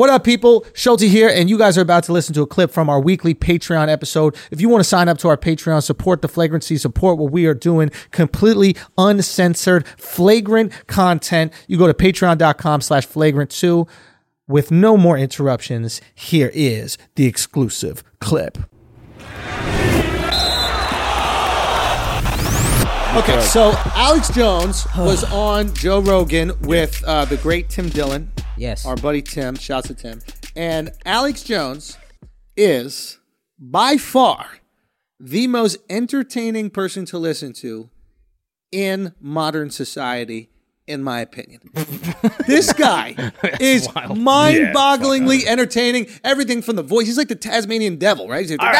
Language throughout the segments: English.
What up, people? Schulz here, and you guys are about to listen to a clip from our weekly Patreon episode. If you want to sign up to our Patreon, support the flagrancy, support what we are doing, completely uncensored, flagrant content, you go to patreon.com slash flagrant two. With no more interruptions, here is the exclusive clip. Okay, so Alex Jones was on Joe Rogan with uh, the great Tim Dillon. Yes. Our buddy Tim, shouts to Tim. And Alex Jones is by far the most entertaining person to listen to in modern society, in my opinion. this guy is mind bogglingly entertaining. Everything from the voice, he's like the Tasmanian devil, right? He's like,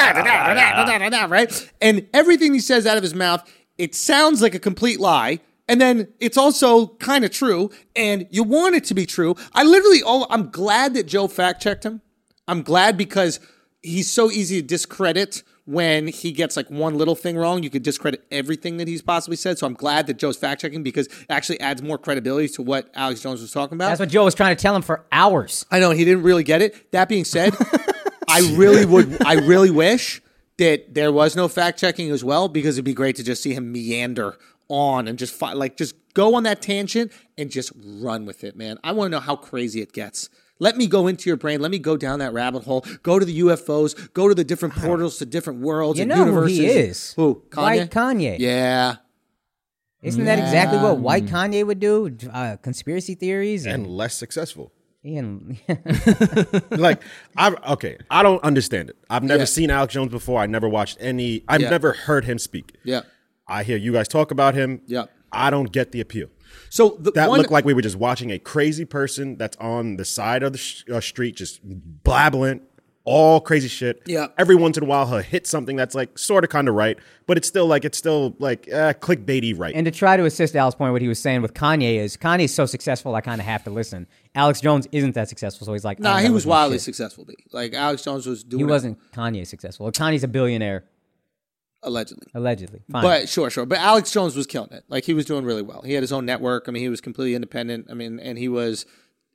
right? And everything he says out of his mouth, it sounds like a complete lie. And then it's also kind of true, and you want it to be true. I literally, all I'm glad that Joe fact checked him. I'm glad because he's so easy to discredit when he gets like one little thing wrong. You could discredit everything that he's possibly said. So I'm glad that Joe's fact checking because it actually adds more credibility to what Alex Jones was talking about. That's what Joe was trying to tell him for hours. I know he didn't really get it. That being said, I really would. I really wish that there was no fact checking as well because it'd be great to just see him meander on and just fi- like just go on that tangent and just run with it, man. I want to know how crazy it gets. Let me go into your brain. Let me go down that rabbit hole. Go to the UFOs. Go to the different portals to different worlds You and know who universes. he is. Who? Kanye? White Kanye. Yeah. Isn't that exactly what white Kanye would do? Uh, conspiracy theories and, and less successful. and like I okay, I don't understand it. I've never Yeah. seen Alex Jones before. I never watched any. I've Yeah. never heard him speak. Yeah. I hear you guys talk about him. Yeah. I don't get the appeal. So the That one, looked like we were just watching a crazy person that's on the side of the sh- uh, street, just blabbling all crazy shit. Yeah. Every once in a while, he'll hit something that's like sort of kind of right, but it's still like it's still like uh, clickbaity right. and to try to assist Al's point, what he was saying with Kanye is Kanye's so successful, I kind of have to listen. Alex Jones isn't that successful, so he's like, Nah, oh, he was wildly shit. successful. B. Like Alex Jones was doing He wasn't Kanye successful. Kanye's a billionaire, allegedly. allegedly. Fine. But sure, sure. But Alex Jones was killing it. Like he was doing really well. He had his own network. I mean, he was completely independent. I mean, and he was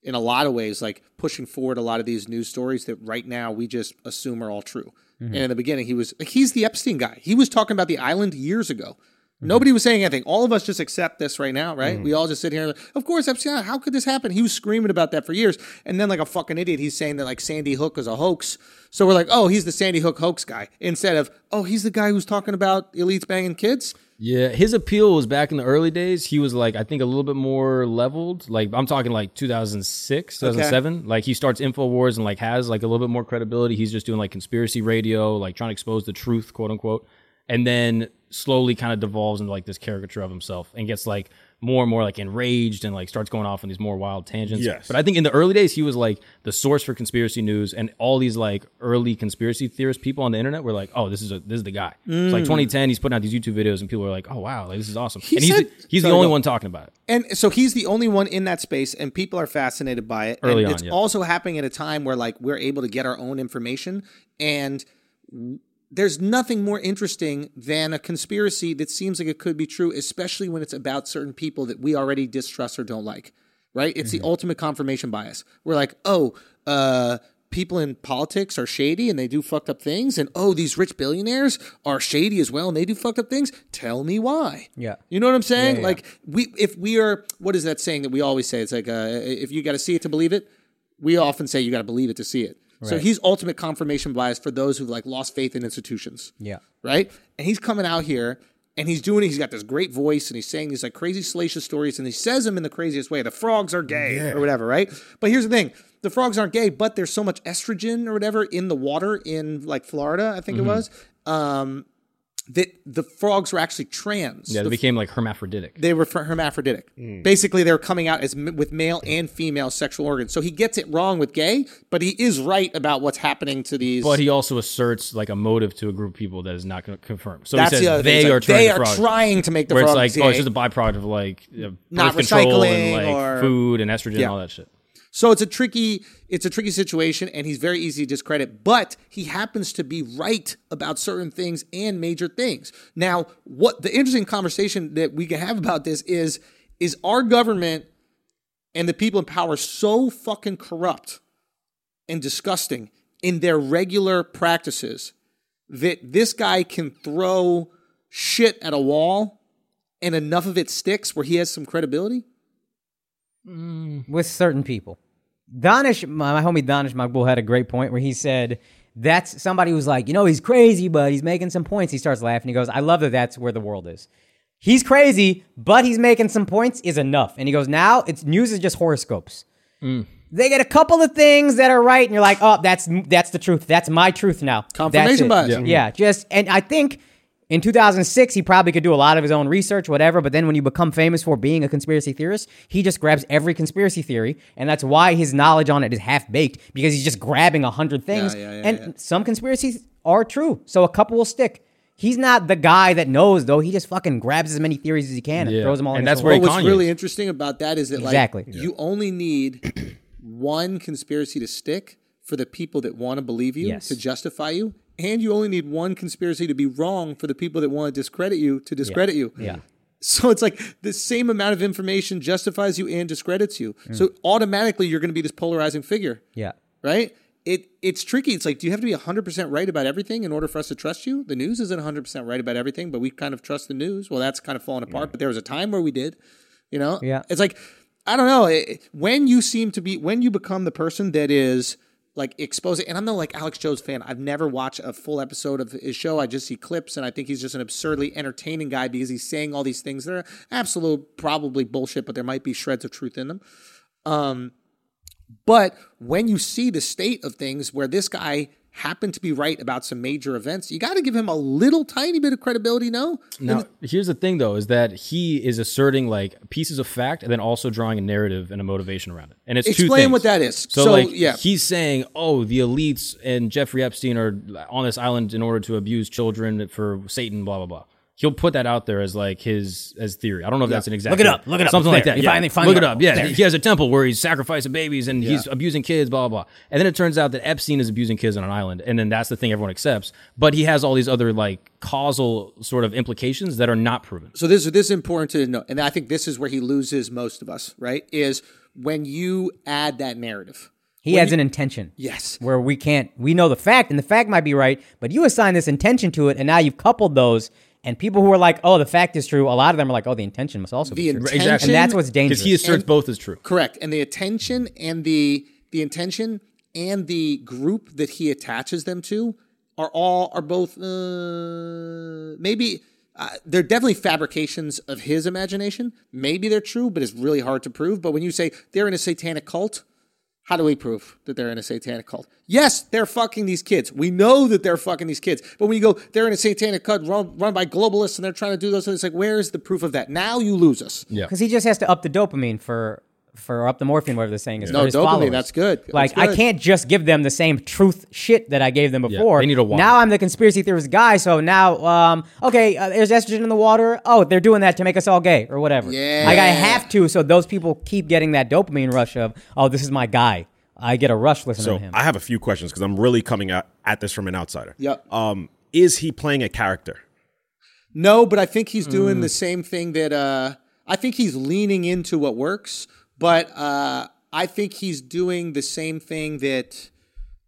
in a lot of ways like pushing forward a lot of these news stories that right now we just assume are all true. Mm-hmm. And in the beginning, he was like, he's the Epstein guy. He was talking about the island years ago. Mm-hmm. Nobody was saying anything. All of us just accept this right now, right? Mm-hmm. We all just sit here. and Of course, Epstein. How could this happen? He was screaming about that for years, and then like a fucking idiot, he's saying that like Sandy Hook was a hoax. So we're like, oh, he's the Sandy Hook hoax guy, instead of oh, he's the guy who's talking about elites banging kids. Yeah, his appeal was back in the early days. He was like, I think, a little bit more leveled. Like I'm talking like 2006, 2007. Like he starts Infowars and like has like a little bit more credibility. He's just doing like conspiracy radio, like trying to expose the truth, quote unquote. And then slowly kind of devolves into like this caricature of himself and gets like more and more like enraged and like starts going off on these more wild tangents. Yes. But I think in the early days he was like the source for conspiracy news and all these like early conspiracy theorist people on the internet were like, "Oh, this is a this is the guy." It's like mm. 2010 he's putting out these YouTube videos and people are like, "Oh, wow, like, this is awesome." and he's said- the, he's the only one talking about it. And so he's the only one in that space, and people are fascinated by it. Early and on, it's yeah. also happening at a time where like we're able to get our own information, and there's nothing more interesting than a conspiracy that seems like it could be true, especially when it's about certain people that we already distrust or don't like. Right? It's the ultimate confirmation bias. We're like, oh, uh, people in politics are shady and they do fucked up things, and oh, these rich billionaires are shady as well and they do fucked up things. Tell me why. Yeah. You know what I'm saying? Yeah, yeah. Like we, if we are, what is that saying that we always say? It's like, uh, if you got to see it to believe it. We often say you got to believe it to see it. So he's ultimate confirmation bias for those who've like lost faith in institutions yeah. right? And he's coming out here and he's doing it. He's got this great voice and he's saying these like crazy salacious stories and he says them in the craziest way. The frogs are gay or whatever, right? But here's the thing: the frogs aren't gay, but there's so much estrogen or whatever in the water in like Florida, I think it was, um, that the frogs were actually trans. Yeah, they The became like hermaphroditic. they were fr- hermaphroditic. Hmm. Basically, they were coming out as with male and female sexual organs. So he gets it wrong with gay, but he is right about what's happening to these. But he also asserts like a motive to a group of people that is not confirmed. So That's he the other says thing. they are like, trying they to are frog. trying to make the where it's frogs like, oh, it's just a byproduct of like birth Not control recycling and like or- food and estrogen Yeah. and all that shit. So it's a tricky, it's a tricky situation, and he's very easy to discredit. But he happens to be right about certain things and major things. Now, what the interesting conversation that we can have about this is: is our government and the people in power so fucking corrupt and disgusting in their regular practices that this guy can throw shit at a wall and enough of it sticks where he has some credibility? Mm, with certain people. Donish, my, my homie Donish Makbul had a great point where he said that's somebody who's like, you know, he's crazy, but he's making some points. He starts laughing. He goes, I love that that's where the world is. He's crazy, but he's making some points is enough. And he goes, now it's news is just horoscopes. Mm. They get a couple of things that are right, and you're like, oh, that's that's the truth. That's my truth now. Confirmation bias. Yeah. Mm-hmm. Yeah. just and I think in 2006 he probably could do a lot of his own research, whatever. But then when you become famous for being a conspiracy theorist, he just grabs every conspiracy theory, and that's why his knowledge on it is half baked because he's just grabbing a hundred things. yeah, yeah, and yeah. some conspiracies are true, so a couple will stick. He's not the guy that knows though. He just fucking grabs as many theories as he can and Yeah. throws them all. And in that's his where hole. what's really interesting about that is that Exactly. like you only need one conspiracy to stick for the people that want to believe you Yes. to justify you, and you only need one conspiracy to be wrong for the people that want to discredit you to discredit you. Yeah. So it's like the same amount of information justifies you and discredits you. So mm. automatically you're going to be this polarizing figure, yeah. right? It it's tricky. It's like do you have to be 100% right about everything in order for us to trust you? The news isn't 100% right about everything, but we kind of trust the news. Well, that's kind of falling apart, but there was a time where we did. You know? Yeah. It's like I don't know, it, when you seem to be when you become the person that is like expose it. and I'm not like Alex Jones fan. I've never watched a full episode of his show. I just see clips and I think he's just an absurdly entertaining guy because he's saying all these things that are absolute probably bullshit, but there might be shreds of truth in them. Um but when you see the state of things where this guy happened to be right about some major events, you got to give him a little tiny bit of credibility, no? Now, here's the thing, though, is that he is asserting like pieces of fact and then also drawing a narrative and a motivation around it. And it's two Explain what that is. So, So, like, yeah. he's saying, oh, the elites and Jeffrey Epstein are on this island in order to abuse children for Satan, blah blah blah. He'll put that out there as like his as theory. I don't know if that's an exact. Look it up. Look it up. Something It's like there. that. You yeah. find- find Look it up. Yeah, There. he has a temple where he's sacrificing babies and he's abusing kids. Blah blah blah. And then it turns out that Epstein is abusing kids on an island, and then that's the thing everyone accepts. But he has all these other like causal sort of implications that are not proven. So this this is important to know, and I think this is where he loses most of us. Right? Is when you add that narrative. He has an intention. Yes. Where we can't, we know the fact, and the fact might be right, but you assign this intention to it, and now you've coupled those, and people who are like, oh, the fact is true, a lot of them are like, oh, the intention must also The be true. intention- And that's what's dangerous. Because he asserts both as true. Correct. And the attention and the the intention and the group that he attaches them to are all are both uh, maybe uh, they're definitely fabrications of his imagination. Maybe they're true, but it's really hard to prove. But when you say they're in a satanic cult, how do we prove that they're in a satanic cult? Yes, they're fucking these kids. We know that they're fucking these kids. But when you go, they're in a satanic cult run, run by globalists and they're trying to do those, it's like, where is the proof of that? Now you lose us. Yeah. Because he just has to up the dopamine for for up the morphine, whatever the saying is. No, dopamine, that's good. That's Like I can't just give them the same truth shit that I gave them before. they need a water. Now I'm the conspiracy theorist guy, so now, um, okay, uh, there's estrogen in the water. Oh, they're doing that to make us all gay or whatever. Yeah. Like I have to, so those people keep getting that dopamine rush of, oh, this is my guy. I get a rush listening So to him. I have a few questions because I'm really coming at, at this from an outsider. Yep. Um, is he playing a character? No, but I think he's doing the same thing that uh I think he's leaning into what works, but uh I think he's doing the same thing that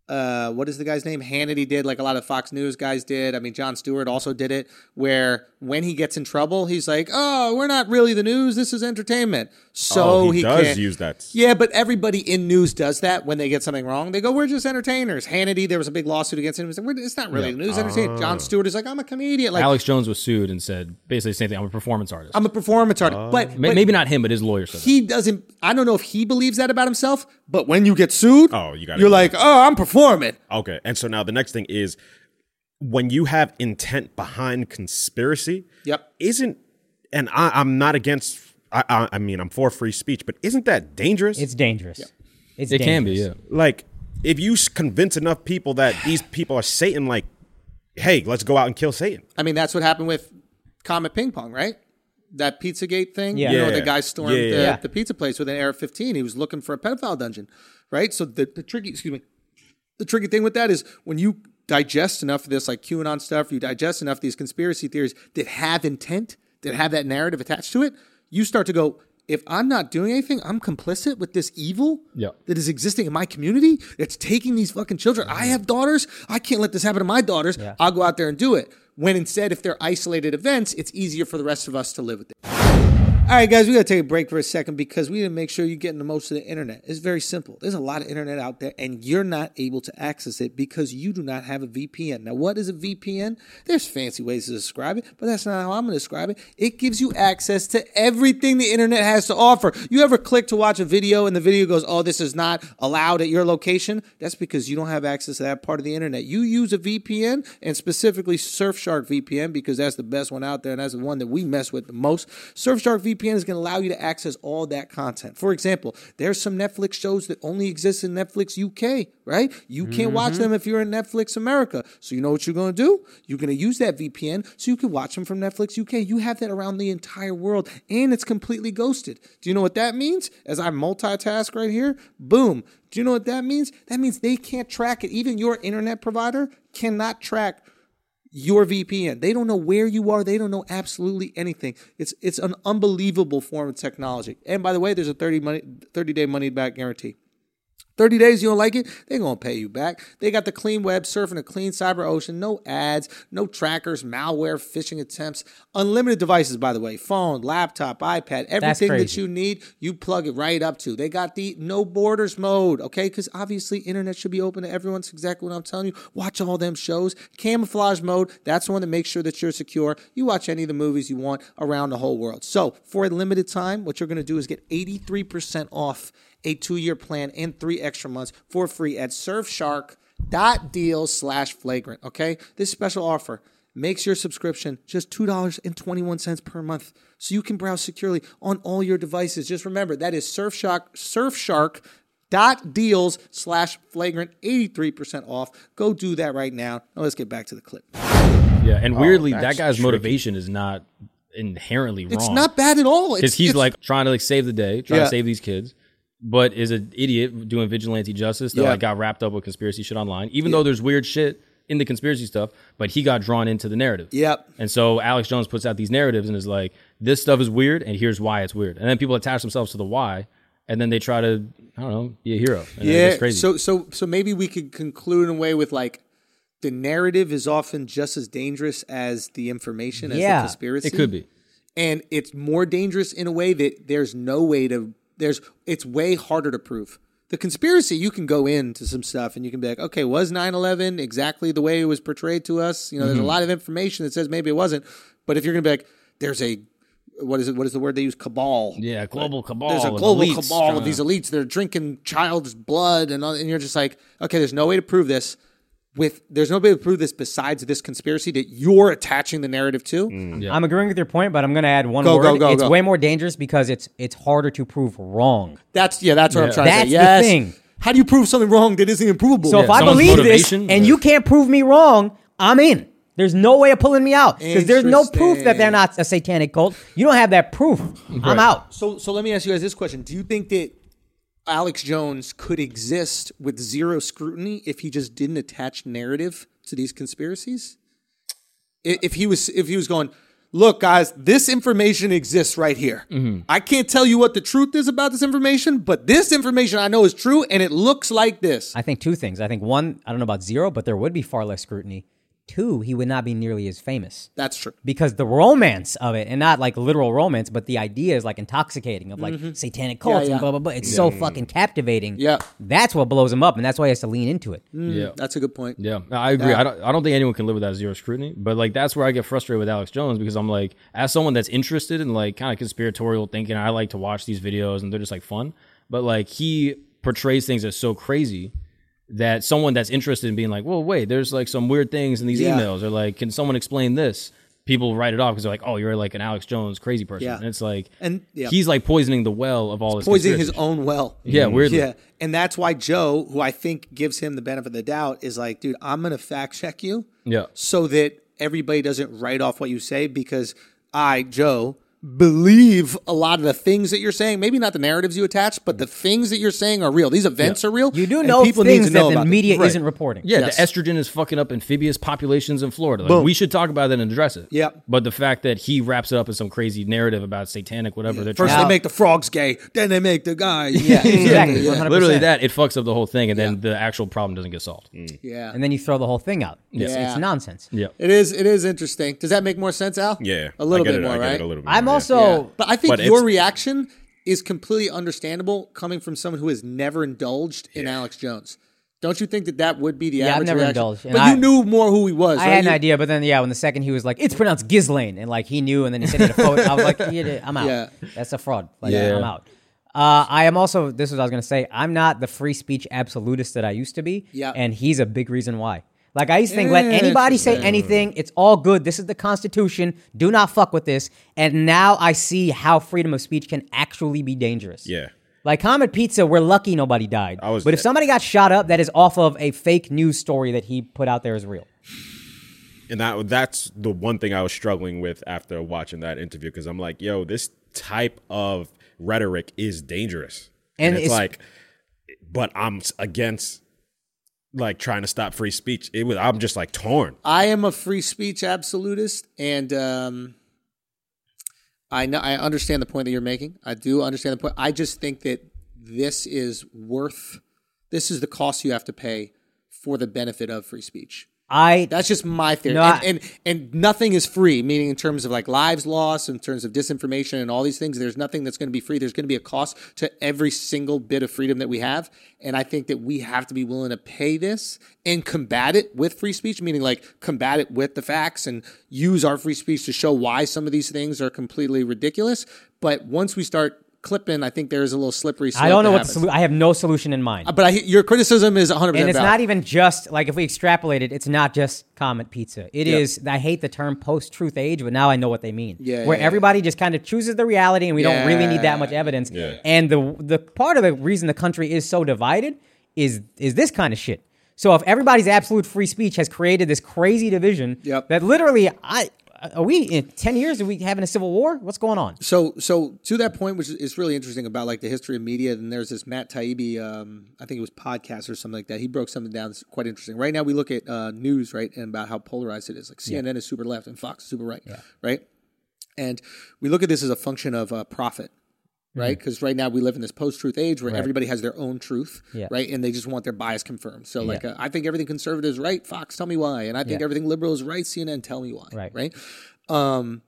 uh what is the guy's name? Hannity did, like a lot of Fox News guys did. I mean Jon Stewart also did it, where when he gets in trouble, he's like, Oh, we're not really the news, this is entertainment. So oh, he, he, does can't use that. yeah, but everybody in news does that when they get something wrong. They go, "We're just entertainers." Hannity, there was a big lawsuit against him. He said, "It's not really the news entertainment." Jon Stewart is like, "I'm a comedian." Like, Alex Jones was sued and said basically the same thing. I'm a performance artist. I'm a performance artist. but, but Maybe not him, but his lawyer said that. he doesn't. I don't know if he believes that about himself. But when you get sued, Oh, you gotta You're like, "Oh, I'm performing." Okay. And so now the next thing is when you have intent behind conspiracy, Yep. isn't, and I, I'm not against, I, I, I mean, I'm for free speech, but isn't that dangerous? it's dangerous. It's It can be, yeah. like, if you convince enough people that these people are Satan, like, hey, let's go out and kill Satan. I mean, that's what happened with Comet Ping Pong, right? That Pizzagate thing. Yeah. You know, Yeah. the guy stormed Yeah, yeah, the, yeah. the pizza place with an AR-15. He was looking for a pedophile dungeon, right? So the, the tricky, excuse me, the tricky thing with that is when you digest enough of this, like QAnon stuff, you digest enough of these conspiracy theories that have intent, that have that narrative attached to it, you start to go, if I'm not doing anything, I'm complicit with this evil Yeah. that is existing in my community. It's taking these fucking children. I have daughters. I can't let this happen to my daughters. I'll go out there and do it. When instead, if they're isolated events, it's easier for the rest of us to live with it. All right, guys, we got to take a break for a second because we need to make sure you're getting the most of the internet. It's very simple. There's a lot of internet out there, and you're not able to access it because you do not have a VPN. Now, what is a VPN? There's fancy ways to describe it, but that's not how I'm going to describe it. It gives you access to everything the internet has to offer. You ever click to watch a video and the video goes, oh, this is not allowed at your location? That's because you don't have access to that part of the internet. You use a VPN, and specifically Surfshark VPN, because that's the best one out there, and that's the one that we mess with the most. Surfshark VPN is going to allow you to access all that content. For example, there's some Netflix shows that only exist in Netflix UK, right? You can't watch mm-hmm. them if you're in Netflix America. So you know what you're going to do? You're going to use that VPN so you can watch them from Netflix UK. You have that around the entire world, and it's completely ghosted. Do you know what that means? As I multitask right here, boom. Do you know what that means? That means they can't track it. Even your internet provider cannot track your VPN. They don't know where you are. They don't know absolutely anything. It's it's an unbelievable form of technology. And by the way, there's a 30 money 30 day money back guarantee. 30 days you don't like it, they're going to pay you back. They got the clean web, surfing a clean cyber ocean, no ads, no trackers, malware, phishing attempts, unlimited devices, by the way phone, laptop, iPad, everything that you need, you plug it right up to. They got the no borders mode, okay? Because obviously, internet should be open to everyone. That's exactly what I'm telling you. Watch all them shows. Camouflage mode, that's the one that makes sure that you're secure. You watch any of the movies you want around the whole world. So, for a limited time, what you're going to do is get 83% off a two-year plan and three extra months for free at surfshark.deal slash flagrant. Okay? This special offer makes your subscription just $2.21 per month so you can browse securely on all your devices. Just remember, that is Surfshark, Surfshark dot deals slash flagrant 83% off go do that right now now let's get back to the clip Yeah, and weirdly, oh, that guy's tricky. motivation is not inherently wrong. it's not bad at all because it's, he's it's- like trying to like save the day, trying Yeah. to save these kids, but is an idiot doing vigilante justice that Yeah. like got wrapped up with conspiracy shit online. Even though there's weird shit in the conspiracy stuff, but he got drawn into the narrative. Yep. And so Alex Jones puts out these narratives and is like, "This stuff is weird, and here's why it's weird." And then people attach themselves to the why, and then they try to, I don't know, be a hero. And yeah it's crazy. so so so maybe we could conclude in a way with like the narrative is often just as dangerous as the information as Yeah. the conspiracy it could be. and it's more dangerous in a way that there's no way to there's it's way harder to prove. The conspiracy you can go into some stuff and you can be like okay was 9-11 exactly the way it was portrayed to us? You know there's a mm-hmm. lot of information that says maybe it wasn't but if you're gonna be like there's a what is it what is the word they use? Cabal. Yeah, global cabal. there's a global cabal of uh, these elites They're drinking child's blood and, all, and you're just like okay there's no way to prove this with there's no way to prove this besides this conspiracy that you're attaching the narrative to mm. Yeah. I'm agreeing with your point, but I'm going to add one Go, word. go, go, it's go. way more dangerous because it's it's harder to prove wrong. That's yeah. That's what I'm trying That's to the say. Yes. thing. How do you prove something wrong that isn't even provable? So if Yeah, I believe this and yeah. you can't prove me wrong, I'm in. There's no way of pulling me out because there's no proof that they're not a satanic cult. You don't have that proof. I'm out. so so let me ask you guys this question: Do you think that Alex Jones could exist with zero scrutiny if he just didn't attach narrative to these conspiracies? If he was if he was going, look, guys, this information exists right here. Mm-hmm. I can't tell you what the truth is about this information, but this information I know is true, and it looks like this. I think two things. I think one, I don't know about zero, but there would be far less scrutiny. Two, he would not be nearly as famous. That's true. because the romance of it, and not like literal romance, but the idea is like intoxicating of like satanic cults Mm-hmm. yeah. and blah blah blah. It's so fucking captivating. Yeah. that's what blows him up, and that's why he has to lean into it. yeah. That's a good point. Yeah, I agree. I don't. I don't think anyone can live without zero scrutiny. But like that's where I get frustrated with Alex Jones because I'm like, as someone that's interested in like kind of conspiratorial thinking, I like to watch these videos and they're just like fun. But like he portrays things as so crazy that someone that's interested in being like, well, wait, there's like some weird things in these Yeah. emails, or like, can someone explain this? People write it off because they're like, oh, you're like an Alex Jones crazy person, Yeah. and it's like, And- yeah. he's like poisoning the well of all this Poisoning his own well. Yeah, mm-hmm. weirdly. Yeah, and that's why Joe, who I think gives him the benefit of the doubt, is like, dude, I'm gonna fact check you. Yeah. So that everybody doesn't write off what you say because I, Joe, believe a lot of the things that you're saying. Maybe not the narratives you attach, but the things that you're saying are real. These events are real. You do know people need things to know that the about them. media Right. isn't reporting. Yeah, Yes. the estrogen is fucking up amphibious populations in Florida. Like, we should talk about that and address it. Yep. But the fact that he wraps it up in some crazy narrative about satanic whatever they're First trying they make the frogs gay, then they make the guy. Yeah, exactly. 100%. literally that it fucks up the whole thing and then the actual problem doesn't get solved. Mm. yeah. And then you throw the whole thing out. It's, Yeah. it's nonsense. Yeah. It is. It is interesting. Does that make more sense, Al? Yeah, a little bit it, more, right? A little bit I'm more, yeah. also Yeah. But I think But your reaction is completely understandable coming from someone who has never indulged in Alex Jones. Don't you think that that would be the Yeah, I've never reaction? indulged, and But I- you knew more who he was. I right? had an You- idea, but then yeah, when the second he was like, "It's pronounced Ghislaine," and like he knew, and then he said he had a photo. I was like, yeah, "I'm out. Yeah. That's a fraud. Like, Yeah. I'm out." Uh, I am also. This is what I was gonna say. I'm not the free speech absolutist that I used to be. Yeah. and he's a big reason why. Like I used to think, let anybody say anything. It's all good. This is the Constitution. Do not fuck with this. And now I see how freedom of speech can actually be dangerous. Yeah. Like Comet Pizza, we're lucky nobody died. I was- but if somebody got shot up, that is off of a fake news story that he put out there as real. and that that's the one thing I was struggling with after watching that interview because I'm like, yo, this type of rhetoric is dangerous, And and, it's, it's- like, but I'm s- against like trying to stop free speech. It was I'm just like torn. I am a free speech absolutist, and um, I know I understand the point that you're making. I do understand the point. I just think that this is worth. This is the cost you have to pay for the benefit of free speech. I That's just my theory. No, and, I- and and nothing is free, meaning in terms of like lives lost, in terms of disinformation and all these things. There's nothing that's going to be free. There's going to be a cost to every single bit of freedom that we have. And I think that we have to be willing to pay this and combat it with free speech, meaning like combat it with the facts and use our free speech to show why some of these things are completely ridiculous. But once we start clipping, I think there's a little slippery slope. I don't know that what the happens. solution. I have no solution in mind. Uh, but I, your criticism is 100% and it's valid. not even just like if we extrapolate it, it's not just Comet pizza. It is. I hate the term post truth age, but now I know what they mean. Yeah, where yeah, everybody just kind of chooses the reality, and we don't really need that much Yeah. evidence. Yeah. And the the part of the reason the country is so divided is is this kind of shit. So if everybody's absolute free speech has created this crazy division, Yep. that literally, I are we in ten years? Are we having a civil war? What's going on? So, so to that point, which is, really interesting about like the history of media, and there's this Matt Taibbi, um, I think it was podcast or something like that. He broke something down that's quite interesting. Right now, we look at uh, news, right, and about how polarized it is. Like CNN is super left and Fox is super right, right, and we look at this as a function of uh, profit. Right, because right now we live in this post-truth age where everybody has their own truth, Yeah. right, and they just want their bias confirmed. So, like, uh, I think everything conservative is right. Fox, tell me why, and I think Yeah. everything liberal is right. CNN, tell me why. Right. right. Um,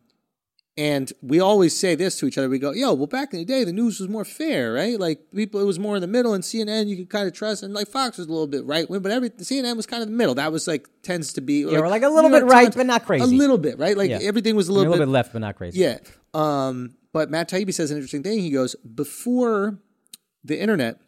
and we always say this to each other. We go, yo, well, back in the day, the news was more fair, right? Like people, it was more in the middle, and CNN you could kind of trust, and like Fox was a little bit right wing, but every CNN was kind of the middle. That was like tends to be, we're like a little bit right, but not crazy. A little bit, right? Like Yeah. everything was a A little, little bit, bit left, but not crazy. yeah. Um, but Matt Taibbi says an interesting thing. He goes, before the internet,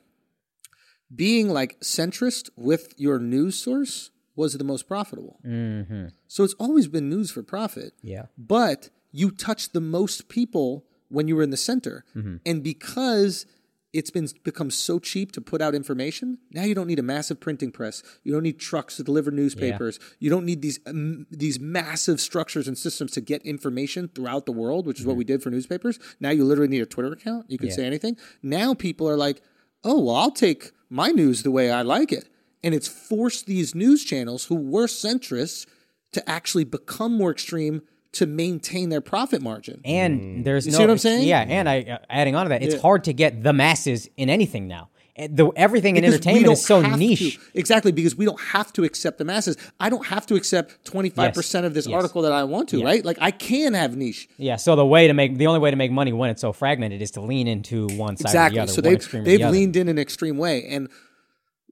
being like centrist with your news source was the most profitable. Mm-hmm. So it's always been news for profit. Yeah. But you touched the most people when you were in the center. Mm-hmm. And because it's been become so cheap to put out information, now you don't need a massive printing press. You don't need trucks to deliver newspapers. You don't need these um, these massive structures and systems to get information throughout the world, which is what we did for newspapers. Now you literally need a Twitter account. You can Yeah. say anything. Now people are like, "Oh, well, I'll take my news the way I like it." And it's forced these news channels who were centrists to actually become more extreme to maintain their profit margin. And there's You no, see what I'm saying? Yeah, and I uh, adding on to that, it's Yeah. hard to get the masses in anything now. And The everything in Because we entertainment don't is so have niche. to. Exactly, because we don't have to accept the masses. I don't have to accept 25% of this Yes. article that I want to, right? Like I can have niche. Yeah, so the way to make the only way to make money when it's so fragmented is to lean into one side or Exactly. the other. Exactly. So one they've extreme or they've the other. leaned in an extreme way, and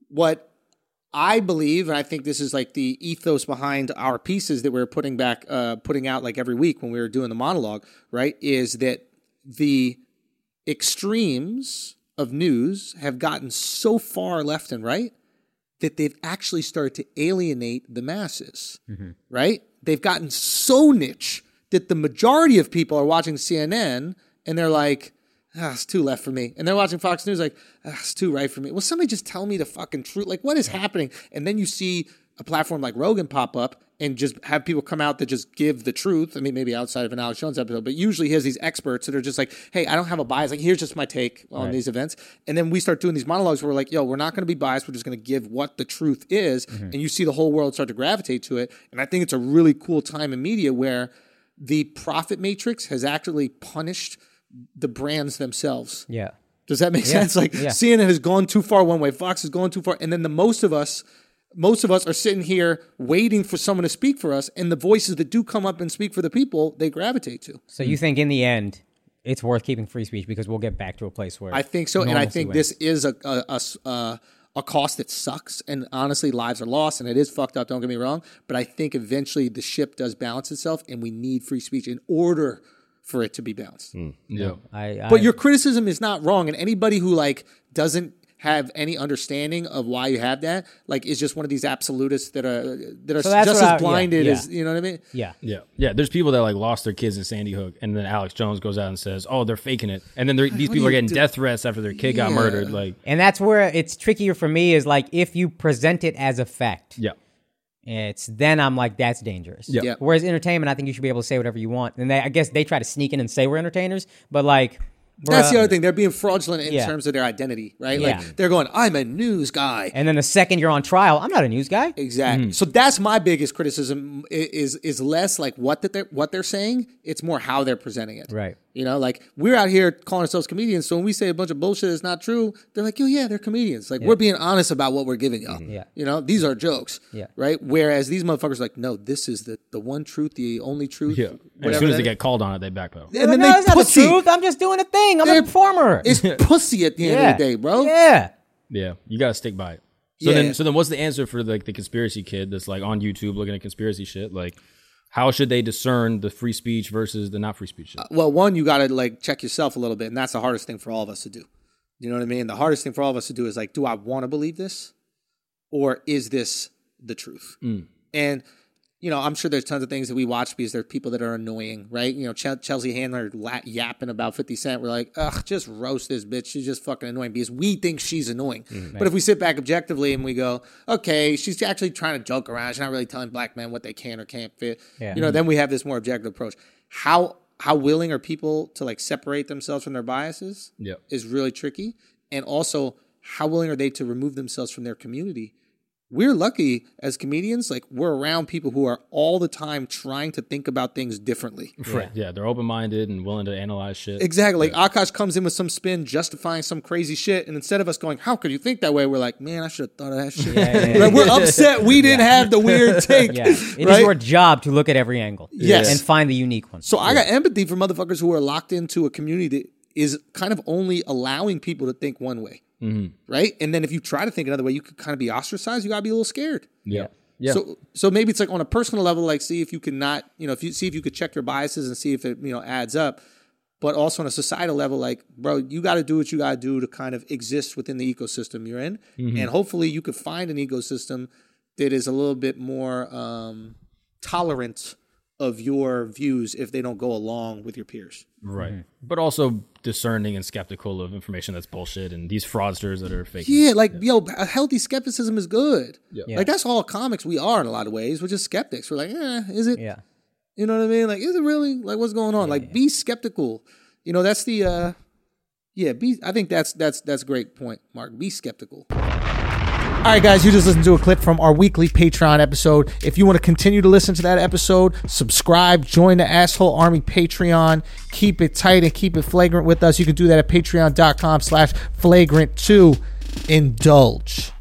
what I believe, and I think this is like the ethos behind our pieces that we're putting back, uh, putting out like every week when we were doing the monologue, right? Is that the extremes of news have gotten so far left and right that they've actually started to alienate the masses, right? They've gotten so niche that the majority of people are watching CNN and they're like, ah, it's too left for me. And they're watching Fox News like, ah, it's too right for me. Well, somebody just tell me the fucking truth. Like, what is happening? And then you see a platform like Rogan pop up and just have people come out that just give the truth. I mean, maybe outside of an Alex Jones episode, but usually he has these experts that are just like, hey, I don't have a bias. Like, here's just my take on these events. And then we start doing these monologues where we're like, yo, we're not going to be biased. We're just going to give what the truth is. And you see the whole world start to gravitate to it. And I think it's a really cool time in media where the profit matrix has actually punished the brands themselves. Yeah. Does that make sense? Like yeah. CNN has gone too far one way, Fox has gone too far, and then the most of us, most of us are sitting here waiting for someone to speak for us, and the voices that do come up and speak for the people, they gravitate to. So you think in the end it's worth keeping free speech because we'll get back to a place where I think so, and I think wins. this is a a, a uh, a cost that sucks, and honestly, lives are lost, and it is fucked up. Don't get me wrong, but I think eventually the ship does balance itself, and we need free speech in order for it to be balanced. Mm. Yeah. I, I But your criticism is not wrong, and anybody who like doesn't have any understanding of why you have that, like, is just one of these absolutists that are that are So just as I- blinded yeah. as you know what I mean. yeah. Yeah, yeah. There's people that like lost their kids in Sandy Hook, and then Alex Jones goes out and says, "Oh, they're faking it," and then these what people are getting do? death threats after their kid got murdered. Like, And that's where it's trickier for me is like if you present it as a fact. yeah, It's then I'm like that's dangerous. Yeah. Yeah. Whereas entertainment, I think you should be able to say whatever you want. And they, I guess they try to sneak in and say we're entertainers, but like That's the other thing; they're being fraudulent in Yeah. terms of their identity, right? Yeah. Like they're going, "I'm a news guy." And then the second you're on trial, I'm not a news guy. Exactly. Mm. So that's my biggest criticism is is less like what that they're what they're saying. It's more how they're presenting it. Right. You know, like we're out here calling ourselves comedians. So when we say a bunch of bullshit that's not true, they're like, "Yo, yeah, they're comedians." Like we're being honest about what we're giving y'all. Yeah. You know, these are jokes. Yeah. Right. Whereas these motherfuckers are like, no, this is the the one truth, the only truth. yeah. And as soon as they is. get called on it, they backpedal. and then no, they that's not the truth. I'm just doing a thing. I'm a They're- performer. It's pussy at the end yeah. of the day, bro. Yeah. Yeah, you gotta stick by it. So Yeah. then, so then, what's the answer for like the conspiracy kid that's like on YouTube looking at conspiracy shit? Like, how should they discern the free speech versus the not free speech shit? Uh, well, one, you got to like check yourself a little bit, and that's the hardest thing for all of us to do. You know what I mean? The hardest thing for all of us to do is like, do I want to believe this, or is this the truth? Mm. And you know, I'm sure there's tons of things that we watch because there are people that are annoying, right? You know, Ch- Chelsea Handler la- yapping about 50 Cent. We're like, ugh, just roast this bitch. She's just fucking annoying because we think she's annoying. Mm-hmm. But if we sit back objectively and we go, okay, she's actually trying to joke around. She's not really telling black men what they can or can't fit. Yeah. You know, then we have this more objective approach. How how willing are people to like separate themselves from their biases? Yeah. is really tricky. And also, how willing are they to remove themselves from their community? We're lucky as comedians, like we're around people who are all the time trying to think about things differently. Right. Yeah, they're open minded and willing to analyze shit. Exactly. Like Akaash comes in with some spin justifying some crazy shit, and instead of us going, "How could you think that way?" We're like, "Man, I should have thought of that shit." Yeah, yeah, Like, we're upset we didn't have the weird take. Yeah. It is right? your job to look at every angle. Yes. And find the unique one. So I got empathy for motherfuckers who are locked into a community that is kind of only allowing people to think one way, right? And then if you try to think another way, you could kind of be ostracized. You gotta be a little scared. Yeah. Yeah. So so maybe it's like on a personal level, like see if you can not, you know, if you see if you could check your biases and see if it you know adds up. But also on a societal level, like bro, you got to do what you got to do to kind of exist within the ecosystem you're in, and hopefully you could find an ecosystem that is a little bit more um, tolerant of your views if they don't go along with your peers. right. But also discerning and skeptical of information that's bullshit and these fraudsters that are fake. Yeah, like yo, a healthy skepticism is good. Yeah. Like that's all comics we are in a lot of ways. We're just skeptics. We're like, eh, is it? Yeah. You know what I mean? Like, is it really? Like, what's going on? like, be skeptical. You know, that's the. uh Yeah, be. I think that's that's that's a great point, Mark. Be skeptical. All right, guys, you just listened to a clip from our weekly Patreon episode. If you want to continue to listen to that episode, subscribe, join the Asshole Army Patreon. Keep it tight and keep it flagrant with us. You can do that at patreon.com slash flagrant2. Indulge.